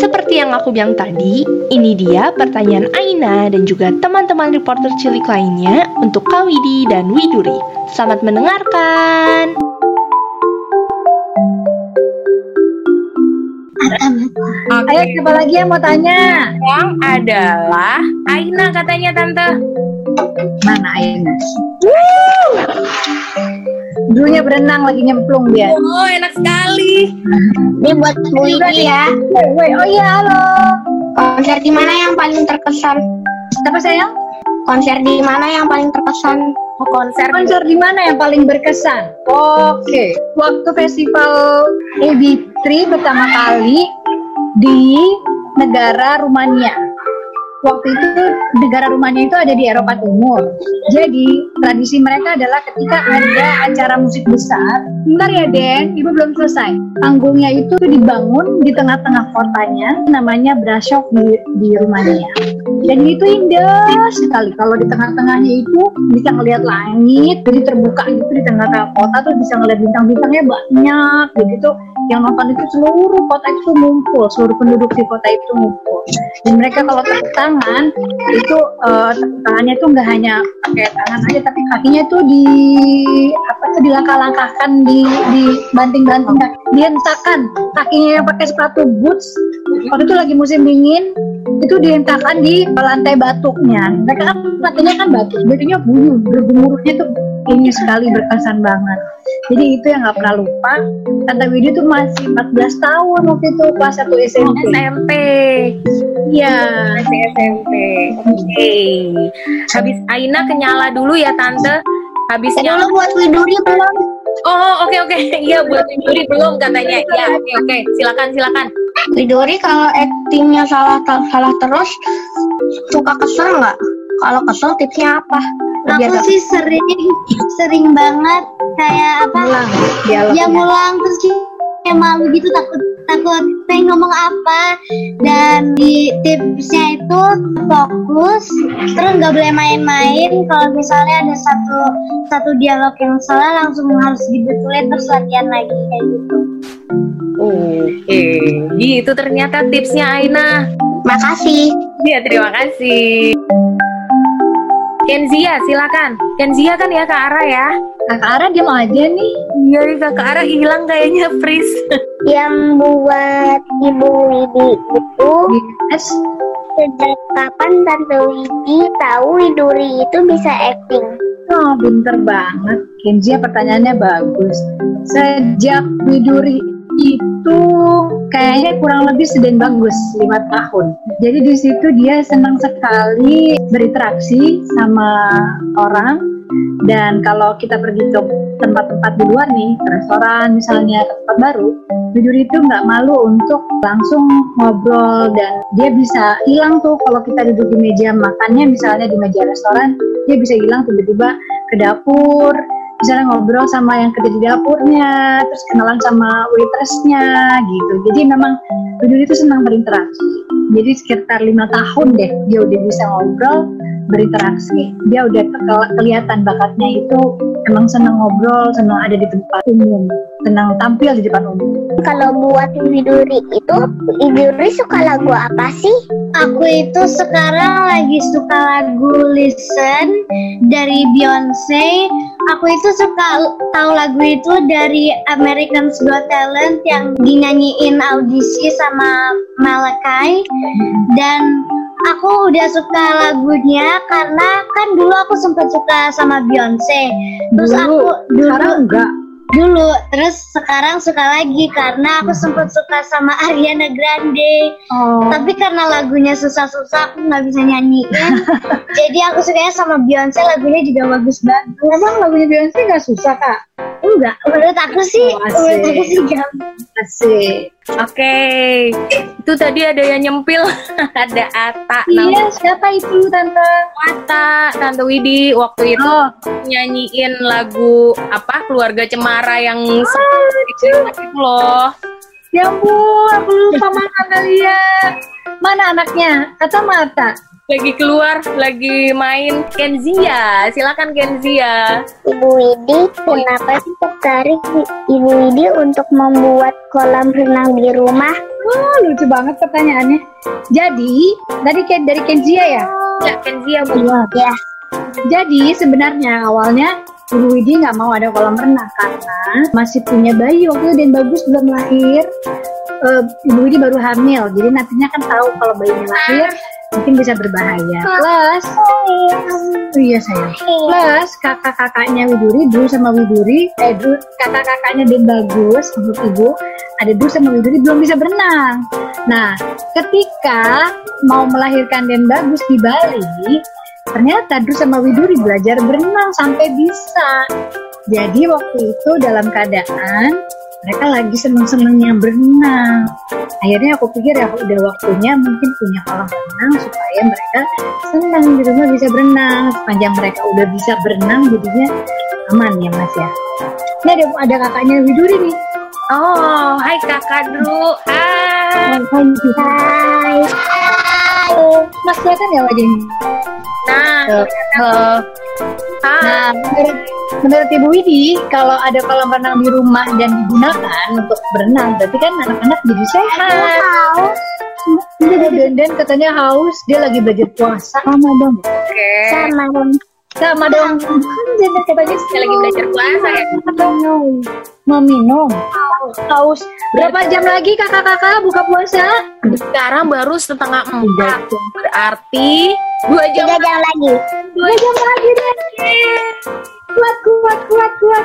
Seperti yang aku bilang tadi, ini dia pertanyaan Aina dan juga teman-teman reporter cilik lainnya untuk Kawidi dan Widuri. Selamat mendengarkan. Oke. Ayo siapa lagi yang mau tanya? Yang adalah Aina katanya tante. Mana Aina? Dulunya berenang lagi nyemplung dia. Oh enak sekali. Ini buat Bu ya. Woi, oh iya halo. Konser di mana yang paling terkesan? Siapa sayang? Konser di mana yang paling terkesan? Oh, konser. Konser di mana yang paling berkesan? Oke, waktu festival AB3 pertama kali di negara Rumania waktu itu negara Rumania itu ada di Eropa Timur. Jadi tradisi mereka adalah ketika ada acara musik besar, bentar ya Den, ibu belum selesai. Panggungnya itu dibangun di tengah-tengah kotanya, namanya Brasov di, di Rumania. Dan itu indah sekali. Kalau di tengah-tengahnya itu bisa ngelihat langit, jadi terbuka gitu di tengah-tengah kota tuh bisa ngelihat bintang-bintangnya banyak, begitu. Yang nonton itu seluruh kota itu ngumpul, seluruh penduduk di kota itu ngumpul. Dan mereka kalau tentang tangan itu uh, tangannya tuh nggak hanya pakai tangan aja tapi kakinya tuh di apa tuh dilangkah-langkahkan di di banting-banting dihentakan kakinya yang pakai sepatu boots waktu itu lagi musim dingin itu dihentakan di lantai batuknya. Mereka kan lantainya kan batu jadinya bunyi bergemuruhnya tuh ini sekali berkesan banget. Jadi itu yang nggak pernah lupa. Tante Widi tuh masih 14 tahun waktu itu kelas 1 SMP SMP iya masih SMP oke. Okay. habis Aina kenyala dulu ya Tante. Habis nyala buat Widuri belum? Oh oke okay, oke. Okay. iya buat Widuri belum katanya. Ya oke okay, oke. Okay. silakan silakan Widuri kalau actingnya salah salah terus suka kesel nggak? Kalau kesel tipsnya apa? Aku sih sering sering banget kayak apa mulang, ya mulang terus kayak malu gitu takut takut pengen ngomong apa dan di tipsnya itu fokus terus nggak boleh main-main kalau misalnya ada satu satu dialog yang salah langsung harus dibetulin terus latihan lagi kayak gitu Oke, okay. itu ternyata tipsnya Aina. Makasih. Iya, terima kasih. Kenzia, silakan. Kenzia kan ya Kak Ara ya? Kak Ara dia mau aja nih. Iya, Kak Ara hilang kayaknya freeze. Yang buat Ibu Widi itu yes. sejak kapan Tante Widi tahu Widuri itu bisa acting? Oh, pinter banget. Kenzia pertanyaannya bagus. Sejak Widuri itu kayaknya kurang lebih sedang bagus lima tahun. Jadi di situ dia senang sekali berinteraksi sama orang dan kalau kita pergi ke tempat-tempat di luar nih, ke restoran misalnya ke tempat baru, jujur itu nggak malu untuk langsung ngobrol dan dia bisa hilang tuh kalau kita duduk di meja makannya misalnya di meja restoran, dia bisa hilang tiba-tiba ke dapur, misalnya ngobrol sama yang kerja di dapurnya, terus kenalan sama waitressnya gitu. Jadi memang Dudul itu senang berinteraksi. Jadi sekitar lima tahun deh dia udah bisa ngobrol, berinteraksi. Dia udah ke kelihatan bakatnya itu emang senang ngobrol, senang ada di tempat umum, senang tampil di depan umum. Kalau buat Widuri itu, Widuri suka lagu apa sih? Aku itu sekarang lagi suka lagu Listen dari Beyonce aku itu suka tahu lagu itu dari American's Got Talent yang dinyanyiin audisi sama Malakai dan aku udah suka lagunya karena kan dulu aku sempat suka sama Beyonce. Terus dulu, aku dulu sekarang enggak. Dulu terus sekarang suka lagi karena aku sempat suka sama Ariana Grande. Oh. tapi karena lagunya susah-susah aku nggak bisa nyanyiin. Jadi aku sukanya sama Beyonce lagunya juga bagus banget. Emang lagunya Beyonce nggak susah kak enggak menurut aku sih oh, menurut aku sih gampang asik Oke, okay. itu tadi ada yang nyempil, ada Ata. Iya, siapa itu tante? Ata, tante Widi waktu itu oh. nyanyiin lagu apa keluarga Cemara yang oh, itu loh. Ya ampun, aku lupa mana kalian. Mana anaknya? Kata Mata lagi keluar, lagi main Kenzia. Silakan Kenzia. Ibu Widi, kenapa sih tertarik Ibu Widi untuk membuat kolam renang di rumah? Oh, lucu banget pertanyaannya. Jadi, tadi Ken dari Kenzia ya? Ya, Kenzia Bu. Ya. Jadi sebenarnya awalnya Ibu Widi nggak mau ada kolam renang karena masih punya bayi waktu itu dan bagus belum lahir. Eh, Ibu Widi baru hamil, jadi nantinya kan tahu kalau bayinya lahir mungkin bisa berbahaya. Plus, iya sayang. Plus kakak-kakaknya Widuri, Dru sama Widuri, eh kakak-kakaknya dan bagus untuk ibu, ada Dru sama Widuri belum bisa berenang. Nah, ketika mau melahirkan dan bagus di Bali, ternyata Dru sama Widuri belajar berenang sampai bisa. Jadi waktu itu dalam keadaan mereka lagi seneng-senengnya berenang. Akhirnya aku pikir ya udah waktunya mungkin punya kolam renang supaya mereka senang di rumah bisa berenang. Sepanjang mereka udah bisa berenang jadinya aman ya mas ya. Ini ada, ada kakaknya Widuri nih. Oh, hai Kakak Dru. Hai. Hai. Mas kelihatan ya wajahnya? Nah, hai. Nah, menurut, menurut Ibu Widi, kalau ada kolam renang di rumah dan digunakan untuk berenang, berarti kan anak-anak jadi sehat. Dan, dan katanya haus, dia lagi belajar puasa. Sama dong. Oke. Sama dong. Sama dong. Katanya Kita lagi belajar puasa ya. minum. Mau minum. Haus. Berapa jam lagi kakak-kakak buka puasa? Sekarang baru setengah empat. Berarti dua jam. Tiga jam lagi. Dua jam lagi deh. Kuat, kuat, kuat, kuat.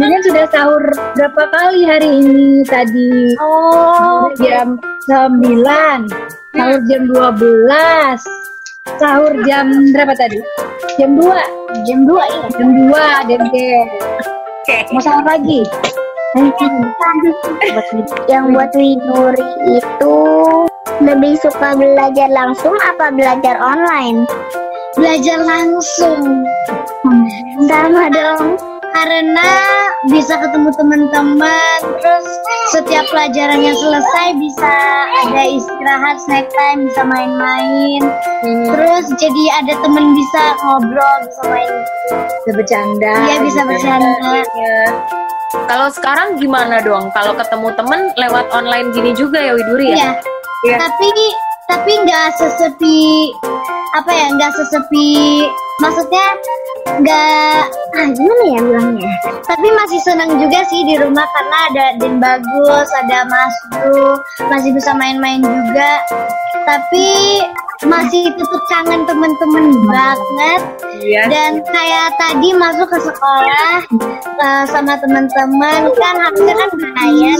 Dengan sudah sahur berapa kali hari ini tadi? Oh, jam 9 sahur jam 12 sahur jam berapa tadi jam 2 jam 2 ya jam 2 dan oke. mau sahur lagi Yang buat Widuri itu lebih suka belajar langsung apa belajar online? Belajar langsung Sama dong. karena bisa ketemu teman-teman terus setiap pelajarannya selesai bisa ada istirahat snack time bisa main-main terus jadi ada temen bisa ngobrol bisa main bisa bercanda dia bisa bercanda Ya. Kalau sekarang gimana dong? Kalau ketemu temen lewat online gini juga ya Widuri ya? Iya. Iya. tapi tapi nggak sesepi apa ya nggak sesepi maksudnya nggak ah gimana ya bilangnya? Tapi masih senang juga sih di rumah karena ada Den bagus ada Mas Bro masih bisa main-main juga. Tapi masih tetap kangen temen-temen banget. Iya. dan kayak tadi masuk ke sekolah eh, sama teman-teman kan harusnya kan bahaya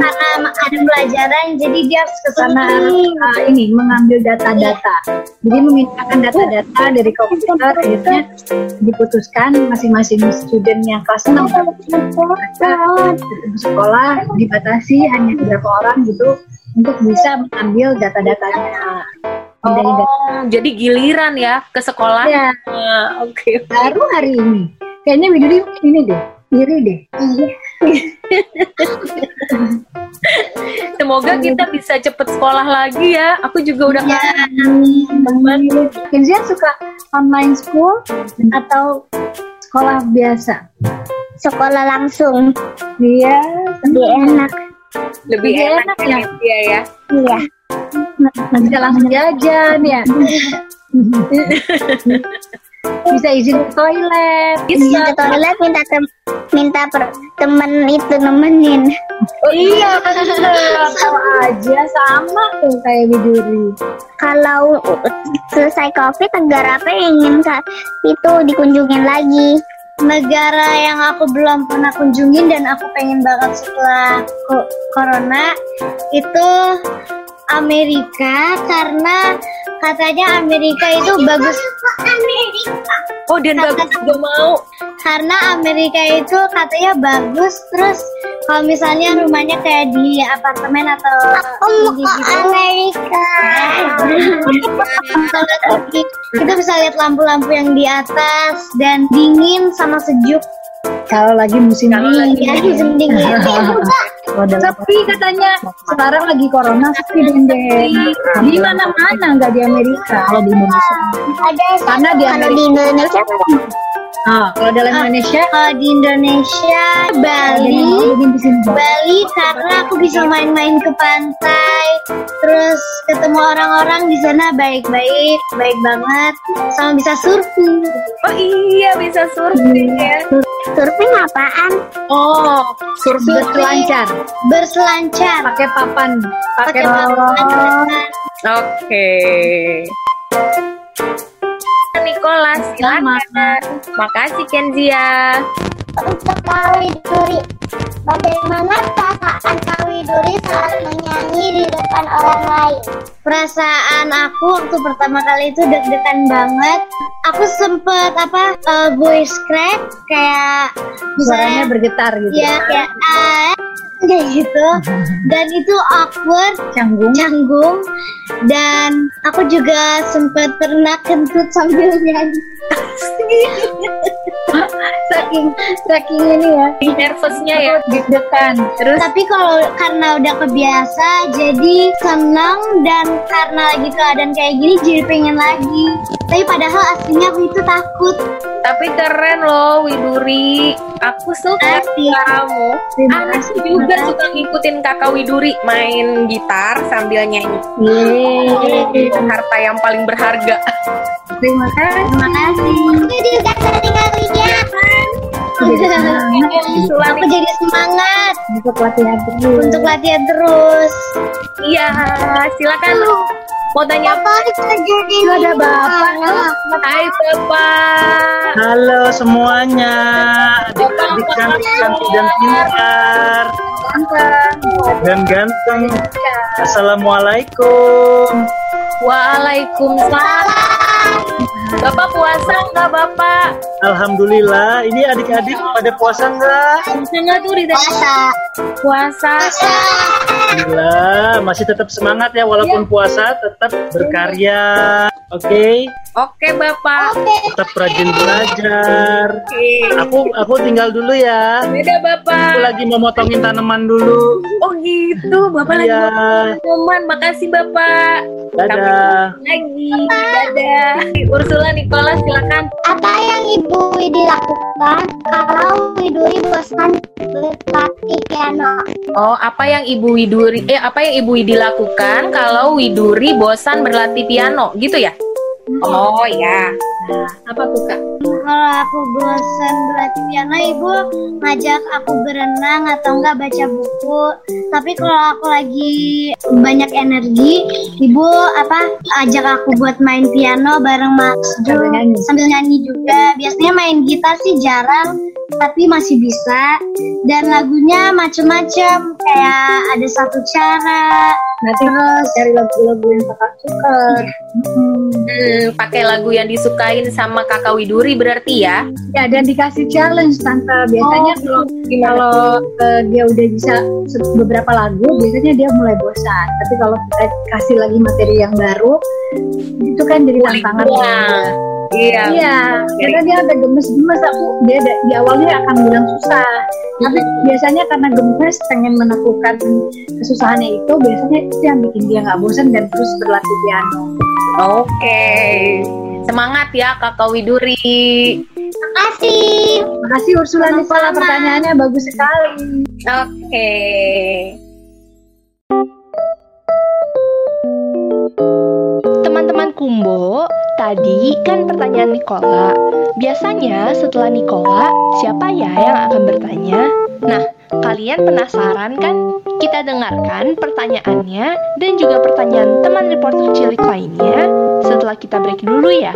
karena ada pelajaran jadi dia harus ke sana. uh, ini mengambil data-data. Jadi memindahkan data-data dari komputer akhirnya diputuskan masing-masing student yang kelas 6 mereka di sekolah dibatasi hanya beberapa orang gitu untuk bisa mengambil data-datanya data. Oh, jadi giliran ya ke sekolah. Ya, Oke. baru hari ini kayaknya Widuri ini deh iri deh Semoga kita bisa cepet sekolah lagi ya. Aku juga udah Ya. kangen. Kenzia suka online school atau sekolah biasa Sekolah langsung Iya, lebih enak. lebih Lebih enak, enak ya. ya ya. Iya. bisa langsung jajan ya. bisa izin ke toilet. Bisa ke toilet minta tem minta per temen itu nemenin. Oh iya, tahu aja sama tuh kayak Widuri. Kalau selesai covid negara apa yang ingin itu dikunjungin lagi? negara yang aku belum pernah kunjungin dan aku pengen banget setelah corona itu Amerika karena katanya Amerika itu bagus Oh dan bagus juga mau. karena Amerika itu katanya bagus terus kalau misalnya rumahnya kayak di apartemen atau di gitu, Amerika. kita bisa lihat lampu-lampu yang di atas dan dingin sama sejuk Kalau lagi musim Kalau lagi ya dingin. musim dingin Sepi katanya sekarang lagi corona sepi dendeng. Di mana mana nggak di Amerika kalau di Indonesia. Ada Karena di kalau di Indonesia Ah, kalau dalam Indonesia kalau di Indonesia Bali sini. Bali karena aku bisa main-main ke pantai, terus ketemu orang-orang di sana baik-baik, baik banget, sama bisa surfing. Oh iya bisa surfing ya. Surfing apaan? Oh, Surfing lancar, Berselancar. pakai papan, pakai papan. papan. Oke. Nicholas, silakan. Makasih Kenzia. Untuk Kawi Duri, bagaimana perasaan Kawi Duri saat menyanyi di depan orang lain? Perasaan aku waktu pertama kali itu deg-degan banget. Aku sempet apa eh, voice crack kayak Suaranya bergetar gitu. ya kayak ah kayak gitu dan itu awkward Canggung. canggung dan aku juga sempat pernah kentut sambil nyanyi Saking saking ini ya. Nervousnya ya. Deg-degan. Terus tapi kalau karena udah kebiasa jadi senang dan karena lagi keadaan kayak gini jadi pengen lagi tapi padahal aslinya aku itu takut tapi keren loh Widuri. Aku suka Asik. kamu. Terima Aku kasih. juga suka ngikutin kakak Widuri main gitar sambil nyanyi. Yeay. Harta yang paling berharga. Terima kasih. terima kasih aku juga sering ngeliat aku jadi semangat Untuk latihan terus. untuk latihan terus Iya, silakan lu. Mau tanya apa? Itu ada bapak. Hai Bapak. Halo semuanya, adik-adik cantik-cantik dan pintar dan ganteng. Assalamualaikum. Waalaikumsalam. Bapak puasa nggak Bapak? Alhamdulillah, ini adik-adik pada puasa nggak? Puasa nggak tuh di puasa Puasa. Alhamdulillah, masih tetap semangat ya walaupun puasa, tetap berkarya. Oke, Oke Bapak. tetap rajin belajar. Oke. Aku aku tinggal dulu ya. Beda Aku Bapak. lagi mau motongin tanaman dulu. Oh gitu, Bapak lagi Iya, teman. Makasih Bapak. dadah. Lagi. Dadah. Ursula Nicola silakan. apa yang ibu Widi lakukan kalau Widuri bosan berlatih piano Oh, apa yang Ibu Widuri eh apa yang Ibu Widi lakukan kalau Widuri bosan berlatih piano, gitu ya? Oh ya. Apa tuh kak? kalau aku bosan berlatih piano ibu ngajak aku berenang atau enggak baca buku tapi kalau aku lagi banyak energi ibu apa ajak aku buat main piano bareng Mas Jo Sambil nyanyi. sambil nyanyi juga biasanya main gitar sih jarang tapi masih bisa dan lagunya macem-macem kayak ada satu cara Nanti cari lagu-lagu yang kakak suka. Hmm, pakai lagu yang disukain sama Kakak Widuri berarti ya? Ya dan dikasih challenge tante. Biasanya kalau kalau eh, dia udah bisa beberapa lagu, biasanya dia mulai bosan. Tapi kalau kita kasih lagi materi yang baru, itu kan jadi tantangan. Iya. Iya. Iya, karena dia agak gemes-gemes aku dia di awalnya akan bilang susah, tapi biasanya karena gemes pengen menaklukkan kesusahannya itu, biasanya itu yang bikin dia nggak bosan dan terus berlatih piano. Oke. Semangat ya Kakak Widuri. makasih Makasih Ursula Nicola pertanyaannya bagus sekali. Oke. Teman-teman Kumbo, tadi kan pertanyaan Nikola. Biasanya setelah Nikola, siapa ya yang akan bertanya? Nah, kalian penasaran kan? Kita dengarkan pertanyaannya dan juga pertanyaan teman reporter cilik lainnya setelah kita break dulu ya.